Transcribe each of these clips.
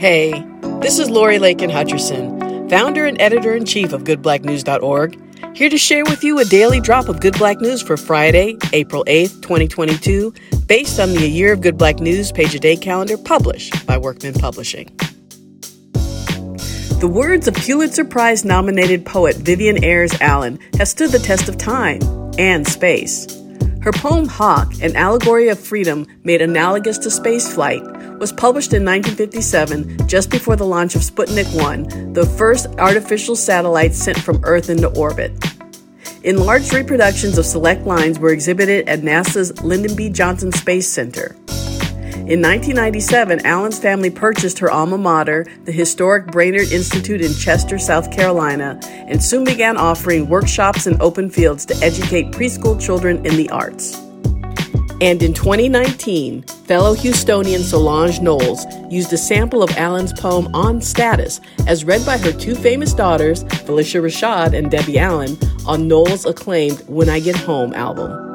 Hey, this is Lori Lakin Hutcherson, founder and editor in chief of GoodBlackNews.org, here to share with you a daily drop of Good Black News for Friday, April 8th, 2022, based on the A Year of Good Black News page a day calendar published by Workman Publishing. The words of Pulitzer Prize nominated poet Vivian Ayers Allen have stood the test of time and space. Her poem Hawk, an allegory of freedom made analogous to spaceflight, was published in 1957 just before the launch of Sputnik 1, the first artificial satellite sent from Earth into orbit. Enlarged reproductions of select lines were exhibited at NASA's Lyndon B. Johnson Space Center. In 1997, Allen's family purchased her alma mater, the historic Brainerd Institute in Chester, South Carolina, and soon began offering workshops and open fields to educate preschool children in the arts. And in 2019, fellow Houstonian Solange Knowles used a sample of Allen's poem On Status, as read by her two famous daughters, Phylicia Rashad and Debbie Allen, on Knowles' acclaimed When I Get Home album.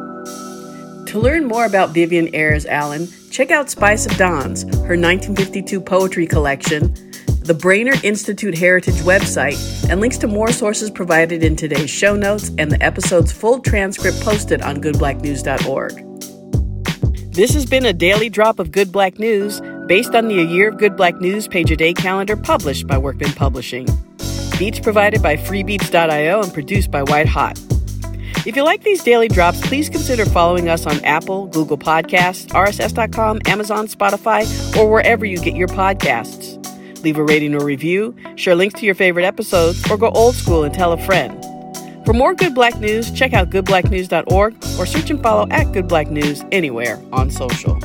To learn more about Vivian Ayers Allen, check out Spice of Dawns, her 1952 poetry collection, the Brainerd Institute Heritage website, and links to more sources provided in today's show notes and the episode's full transcript posted on goodblacknews.org. This has been a daily drop of Good Black News based on the A Year of Good Black News page a day calendar published by Workman Publishing. Beats provided by freebeats.io and produced by White Hot. If you like these daily drops, please consider following us on Apple, Google Podcasts, RSS.com, Amazon, Spotify, or wherever you get your podcasts. Leave a rating or review, share links to your favorite episodes, or go old school and tell a friend. For more Good Black News, check out goodblacknews.org or search and follow at Good Black News anywhere on social.